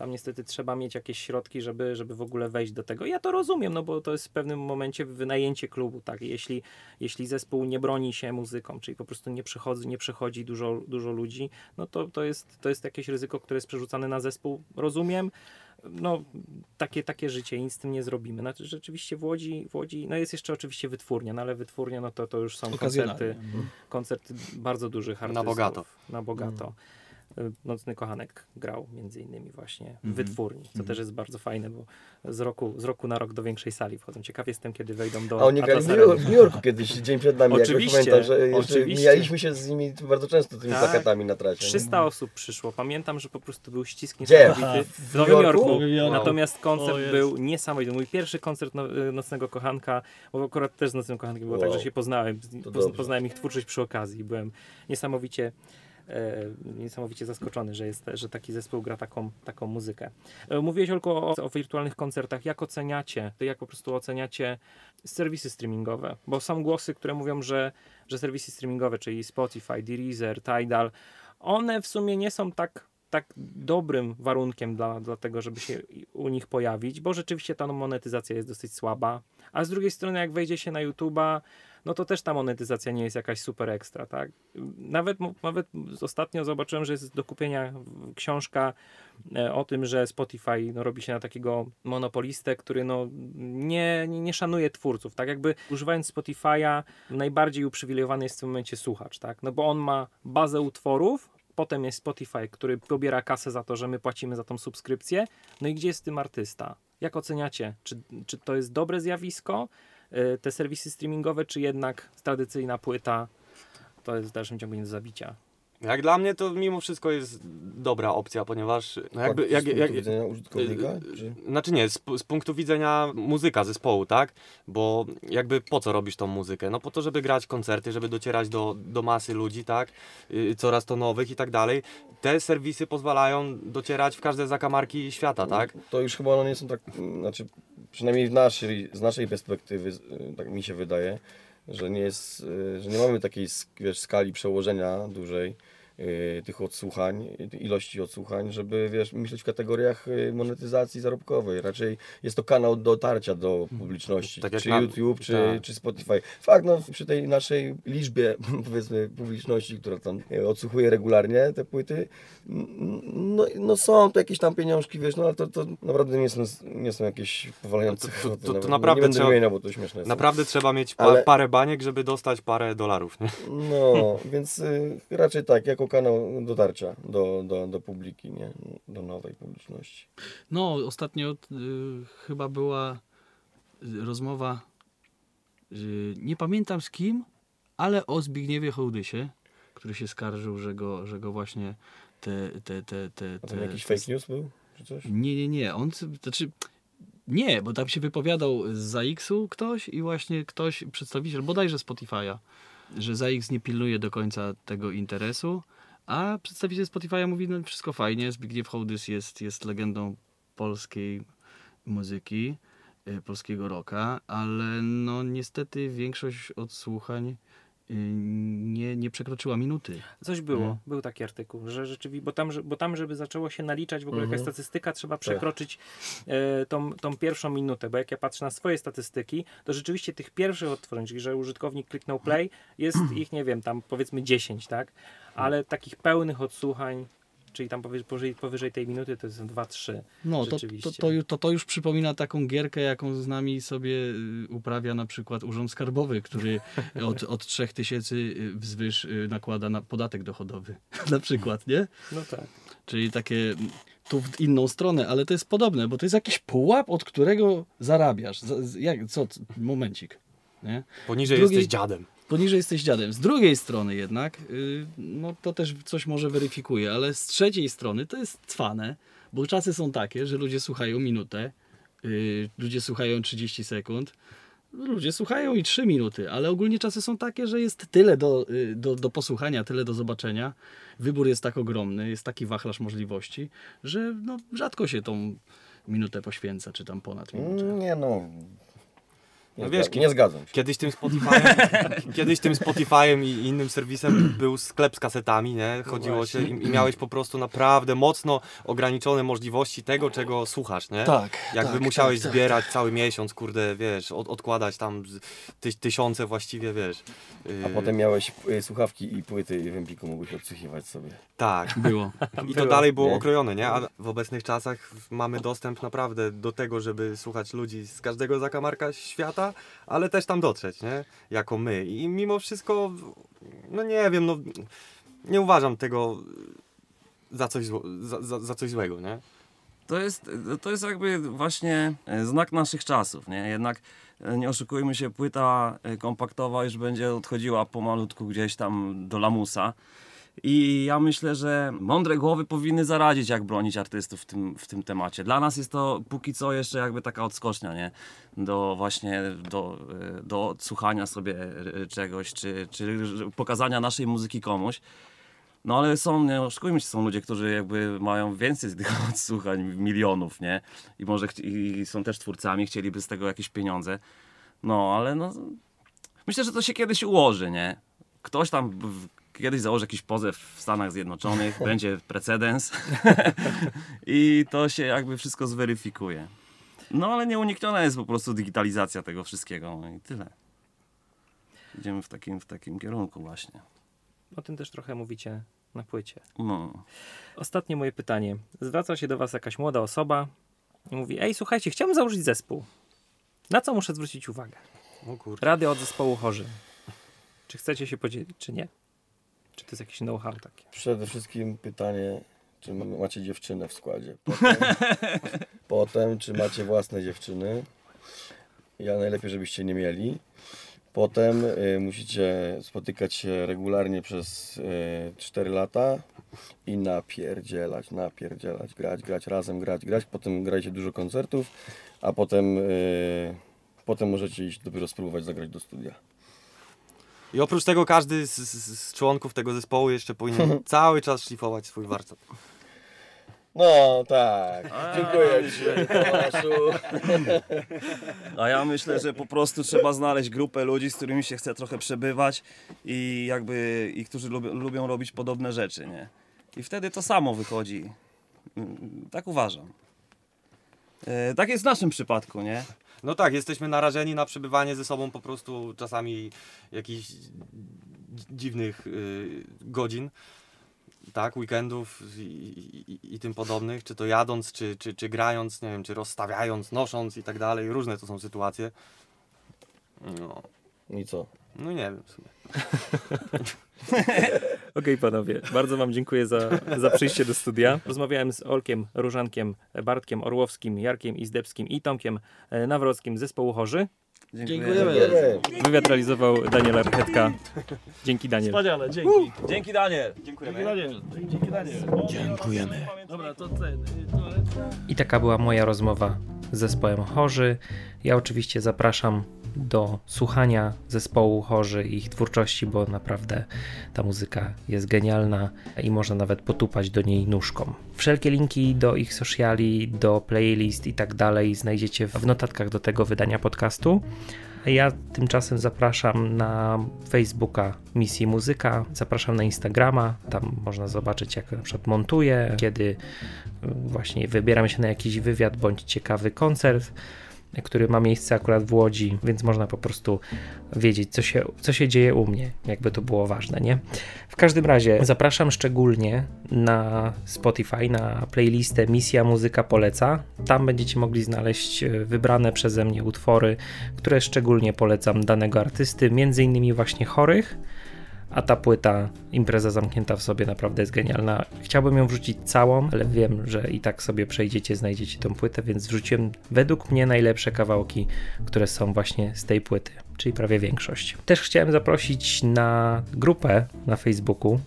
tam niestety trzeba mieć jakieś środki, żeby, żeby w ogóle wejść do tego. Ja to rozumiem, no bo to jest w pewnym momencie wynajęcie klubu, tak. Jeśli, jeśli zespół nie broni się muzyką, czyli po prostu nie przychodzi, nie przychodzi dużo, dużo ludzi, no to, to, jest, to jest jakieś ryzyko, które jest przerzucane na zespół. Rozumiem. No, takie, takie życie, nic z tym nie zrobimy. Znaczy, rzeczywiście w Łodzi, w Łodzi, no jest jeszcze oczywiście wytwórnia, no ale wytwórnia, no to, to już są koncerty, koncerty bardzo dużych artystów. bogato. Na bogato. Y, Nocny Kochanek grał między innymi właśnie w Mhm. wytwórni, co Mhm. też jest bardzo fajne, bo z roku, z roku na rok do większej sali wchodzą. Ciekaw jestem, kiedy wejdą do A oni grali w. New- Yorku kiedyś, dzień przed nami. Oczywiście, pamiętam, że oczywiście. mijaliśmy się z nimi bardzo często tymi Tak. plakatami na trasie. nie? 300 osób przyszło. Pamiętam, że po prostu był ścisk niesamowity w Nowym Jorku? Jorku. Jorku. Natomiast koncert O był niesamowity. Mój pierwszy koncert no, y, Nocnego Kochanka, bo akurat też z Nocnym Kochankiem było tak, Wow. że się poznałem. To Poz, dobrze. poznałem ich twórczość przy okazji. Byłem niesamowicie niesamowicie zaskoczony, że, jest, że taki zespół gra taką, taką muzykę. E, Mówiłeś tylko o, o wirtualnych koncertach. Jak oceniacie, jak po prostu oceniacie serwisy streamingowe? Bo są głosy, które mówią, że, że serwisy streamingowe, czyli Spotify, Deezer, Tidal, one w sumie nie są tak, tak dobrym warunkiem dla, dla tego, żeby się u nich pojawić, bo rzeczywiście ta monetyzacja jest dosyć słaba. A z drugiej strony, jak wejdzie się na YouTube'a, no to też ta monetyzacja nie jest jakaś super ekstra, tak? Nawet, nawet ostatnio zobaczyłem, że jest do kupienia książka e, o tym, że Spotify no, robi się na takiego monopolistę, który no, nie, nie, szanuje twórców, tak? Jakby używając Spotify'a najbardziej uprzywilejowany jest w tym momencie słuchacz, tak? No bo on ma bazę utworów, potem jest Spotify, który pobiera kasę za to, że my płacimy za tą subskrypcję, no i gdzie jest tym artysta? Jak oceniacie? Czy, czy to jest dobre zjawisko, te serwisy streamingowe, czy jednak tradycyjna płyta to jest w dalszym ciągu nie do zabicia? Jak dla mnie to mimo wszystko jest dobra opcja, ponieważ no jakby... Tak, Jak, z punktu jak, widzenia użytkownika? Czy... Znaczy nie, z, z punktu widzenia muzyka zespołu, tak? Bo jakby po co robisz tą muzykę? No po to, żeby grać koncerty, żeby docierać do, do masy ludzi, tak? Yy, coraz to nowych i tak dalej. Te serwisy pozwalają docierać w każde zakamarki świata, tak? To już chyba one nie są tak, znaczy przynajmniej w naszej, z naszej perspektywy, tak mi się wydaje, że nie jest, y, że nie mamy takiej wiesz, skali przełożenia dużej tych odsłuchań, y, ilości odsłuchań, żeby wiesz, myśleć w kategoriach y, monetyzacji zarobkowej. Raczej jest to kanał dotarcia do publiczności, Tak czy na- YouTube, czy, tak. czy Spotify. Fakt, no przy tej naszej liczbie powiedzmy publiczności, która tam y, odsłuchuje regularnie te płyty, no, no są to jakieś tam pieniążki, wiesz, no ale to, to naprawdę nie są, nie są jakieś powalające To- to- kwoty. to- to nawet. naprawdę nie trzeba- wymieniał, bo to śmieszne jest. Naprawdę trzeba mieć pa, Ale- parę baniek, żeby dostać parę dolarów, nie? No, więc y, raczej tak, jako kanał dotarcia do, do, do publiki, nie? Do nowej publiczności. No, ostatnio y, chyba była y, rozmowa, y, nie pamiętam z kim, ale o Zbigniewie Hołdysie, który się skarżył, że go, że go właśnie te... te, te, te, A tam te jakiś te- fake news był? Czy coś? Nie, nie, nie. On, znaczy, nie, bo tam się wypowiadał z ZAX-u ktoś i właśnie ktoś, przedstawiciel bodajże Spotify'a, że ZAX nie pilnuje do końca tego interesu, a przedstawiciel Spotify'a mówi, no wszystko fajnie, Zbigniew Hołdys jest, jest legendą polskiej muzyki, y, polskiego rocka, ale no niestety większość odsłuchań nie, nie przekroczyła minuty. Coś było, Mhm. był taki artykuł, że rzeczywiście, bo tam, bo tam żeby zaczęło się naliczać w ogóle Mhm. jakaś statystyka, trzeba przekroczyć e, tą, tą pierwszą minutę, bo jak ja patrzę na swoje statystyki, to rzeczywiście tych pierwszych odtworzeń, czyli że użytkownik kliknął play, jest ich, nie wiem, tam powiedzmy 10, tak? Ale takich pełnych odsłuchań, czyli tam powyżej, powyżej, powyżej tej minuty to jest 2-3. No, to, to, to, to, to już przypomina taką gierkę, jaką z nami sobie y, uprawia na przykład Urząd Skarbowy, który od, od 3000 y, wzwyż y, nakłada na podatek dochodowy. na przykład, nie? No tak. Czyli takie mm, tu w inną stronę, ale to jest podobne, bo to jest jakiś pułap, od którego zarabiasz. Jak, co? Momencik. Nie? Poniżej Drugi- jesteś dziadem. Poniżej jesteś dziadem. Z drugiej strony jednak, y, no to też coś może weryfikuje, ale z trzeciej strony to jest cwane, bo czasy są takie, że ludzie słuchają minutę, y, ludzie słuchają 30 sekund, ludzie słuchają i 3 minuty, ale ogólnie czasy są takie, że jest tyle do, y, do, do posłuchania, tyle do zobaczenia. Wybór jest tak ogromny, jest taki wachlarz możliwości, że no, rzadko się tą minutę poświęca, czy tam ponad minutę. Mm, Nie no. Nie, No wiesz, nie zgadzam się. Kiedyś tym Spotify'em, kiedyś tym Spotify'em i innym serwisem był sklep z kasetami, nie? Chodziło się i, i miałeś po prostu naprawdę mocno ograniczone możliwości tego, czego słuchasz, nie? Tak. Jakby tak, musiałeś tak, tak. zbierać cały miesiąc, kurde, wiesz, od, odkładać tam ty, tysiące właściwie, wiesz. A yy, potem miałeś y, słuchawki i płyty i w Empiku mogłeś odsłuchiwać sobie. Tak. Było. I to dalej było nie? okrojone, nie? A w obecnych czasach mamy dostęp naprawdę do tego, żeby słuchać ludzi z każdego zakamarka świata, ale też tam dotrzeć, nie? Jako my. I mimo wszystko, no nie wiem, no nie uważam tego za coś, zło, za, za, za coś złego, nie? To jest, to jest jakby właśnie e, znak naszych czasów, nie? Jednak e, nie oszukujmy się, płyta e, kompaktowa już będzie odchodziła pomalutku gdzieś tam do lamusa. I ja myślę, że mądre głowy powinny zaradzić, jak bronić artystów w tym, w tym temacie. Dla nas jest to póki co jeszcze jakby taka odskocznia, nie? Do właśnie, do, e, do odsłuchania sobie e, czegoś, czy, czy pokazania naszej muzyki komuś. No ale są, nie oszukujmy się, są ludzie, którzy jakby mają więcej z tych odsłuchań, milionów, nie? I może i są też twórcami, chcieliby z tego jakieś pieniądze. No, ale no... Myślę, że to się kiedyś ułoży, nie? Ktoś tam kiedyś założy jakiś pozew w Stanach Zjednoczonych, będzie precedens i to się jakby wszystko zweryfikuje. No, ale nieunikniona jest po prostu digitalizacja tego wszystkiego no i tyle. Idziemy w takim, w takim kierunku właśnie. O tym też trochę mówicie na płycie. No. Ostatnie moje pytanie. Zwraca się do was jakaś młoda osoba i mówi, ej słuchajcie, chciałbym założyć zespół. Na co muszę zwrócić uwagę? O kurde. Rady od zespołu chorzy. Czy chcecie się podzielić, czy nie? Czy to jest jakiś know-how taki? Przede wszystkim pytanie, czy ma- macie dziewczynę w składzie. Potem, potem czy macie własne dziewczyny. Ja najlepiej, żebyście nie mieli. Potem y, musicie spotykać się regularnie przez y, 4 lata i napierdzielać, napierdzielać, grać, grać razem, grać, grać. Potem grajcie dużo koncertów, a potem, y, potem możecie iść dopiero spróbować zagrać do studia. I oprócz tego każdy z, z, z członków tego zespołu jeszcze powinien cały czas szlifować swój warsztat. No tak, A, dziękuję Ci Tomaszu. A ja myślę, że po prostu trzeba znaleźć grupę ludzi, z którymi się chce trochę przebywać i jakby i którzy lubią, lubią robić podobne rzeczy, nie? I wtedy to samo wychodzi. Mm, Tak uważam. E, Tak jest w naszym przypadku, nie? No tak, jesteśmy narażeni na przebywanie ze sobą po prostu czasami jakichś dzi- dziwnych y, godzin, tak, weekendów i, i, i tym podobnych, czy to jadąc, czy, czy, czy grając, nie wiem, czy rozstawiając, nosząc i tak dalej, różne to są sytuacje. No, I co? no nie wiem w sumie. Okej, panowie, bardzo Wam dziękuję za, za przyjście do studia. Rozmawiałem z Olkiem, Różankiem, Bartkiem Orłowskim, Jarkiem Izdebskim i Tomkiem e, Nawrockim z zespołu Chorzy. Dziękujemy. Wywiad realizował Daniel Archetka. Dzięki Daniel. Wspaniale, dzięki. Dzięki Daniel! Dzięki Daniel. Dzięki Daniel. Dziękujemy. Dobra, to ten. y, To... I taka była moja rozmowa z zespołem Chorzy. Ja oczywiście zapraszam do słuchania zespołu Chorzy i ich twórczości, bo naprawdę ta muzyka jest genialna i można nawet potupać do niej nóżką. Wszelkie linki do ich sociali, do playlist i tak dalej znajdziecie w notatkach do tego wydania podcastu. A Ja tymczasem zapraszam na Facebooka Misji Muzyka, zapraszam na Instagrama, tam można zobaczyć jak na przykład montuję, kiedy y, właśnie wybieram się na jakiś wywiad bądź ciekawy koncert, który ma miejsce akurat w Łodzi, więc można po prostu wiedzieć, co się, co się dzieje u mnie, jakby to było ważne, nie? W każdym razie zapraszam szczególnie na Spotify, na playlistę Misja Muzyka Poleca. Tam będziecie mogli znaleźć e, wybrane przeze mnie utwory, które szczególnie polecam danego artysty, między innymi właśnie chorych. A ta płyta, impreza zamknięta w sobie, naprawdę jest genialna. Chciałbym ją wrzucić całą, ale wiem, że i tak sobie przejdziecie, znajdziecie tą płytę, więc wrzuciłem według mnie najlepsze kawałki, które są właśnie z tej płyty, czyli prawie większość. Też chciałem zaprosić na grupę na Facebooku.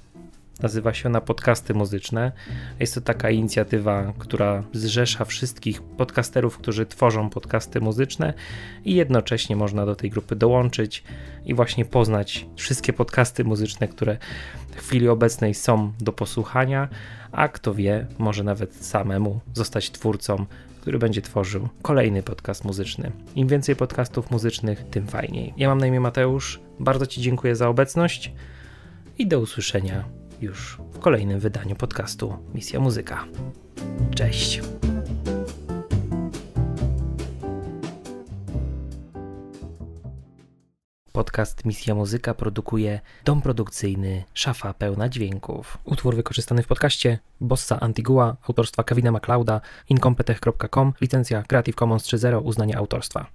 Nazywa się ona Podcasty Muzyczne. Jest to taka inicjatywa, która zrzesza wszystkich podcasterów, którzy tworzą podcasty muzyczne i jednocześnie można do tej grupy dołączyć i właśnie poznać wszystkie podcasty muzyczne, które w chwili obecnej są do posłuchania, a kto wie, może nawet samemu zostać twórcą, który będzie tworzył kolejny podcast muzyczny. Im więcej podcastów muzycznych, tym fajniej. Ja mam na imię Mateusz, bardzo Ci dziękuję za obecność i do usłyszenia już w kolejnym wydaniu podcastu Misja Muzyka. Cześć! Podcast Misja Muzyka produkuje dom produkcyjny Szafa Pełna Dźwięków. Utwór wykorzystany w podcaście Bossa Antigua autorstwa Kevina MacLeoda incompetech.com licencja Creative Commons 3.0 uznanie autorstwa.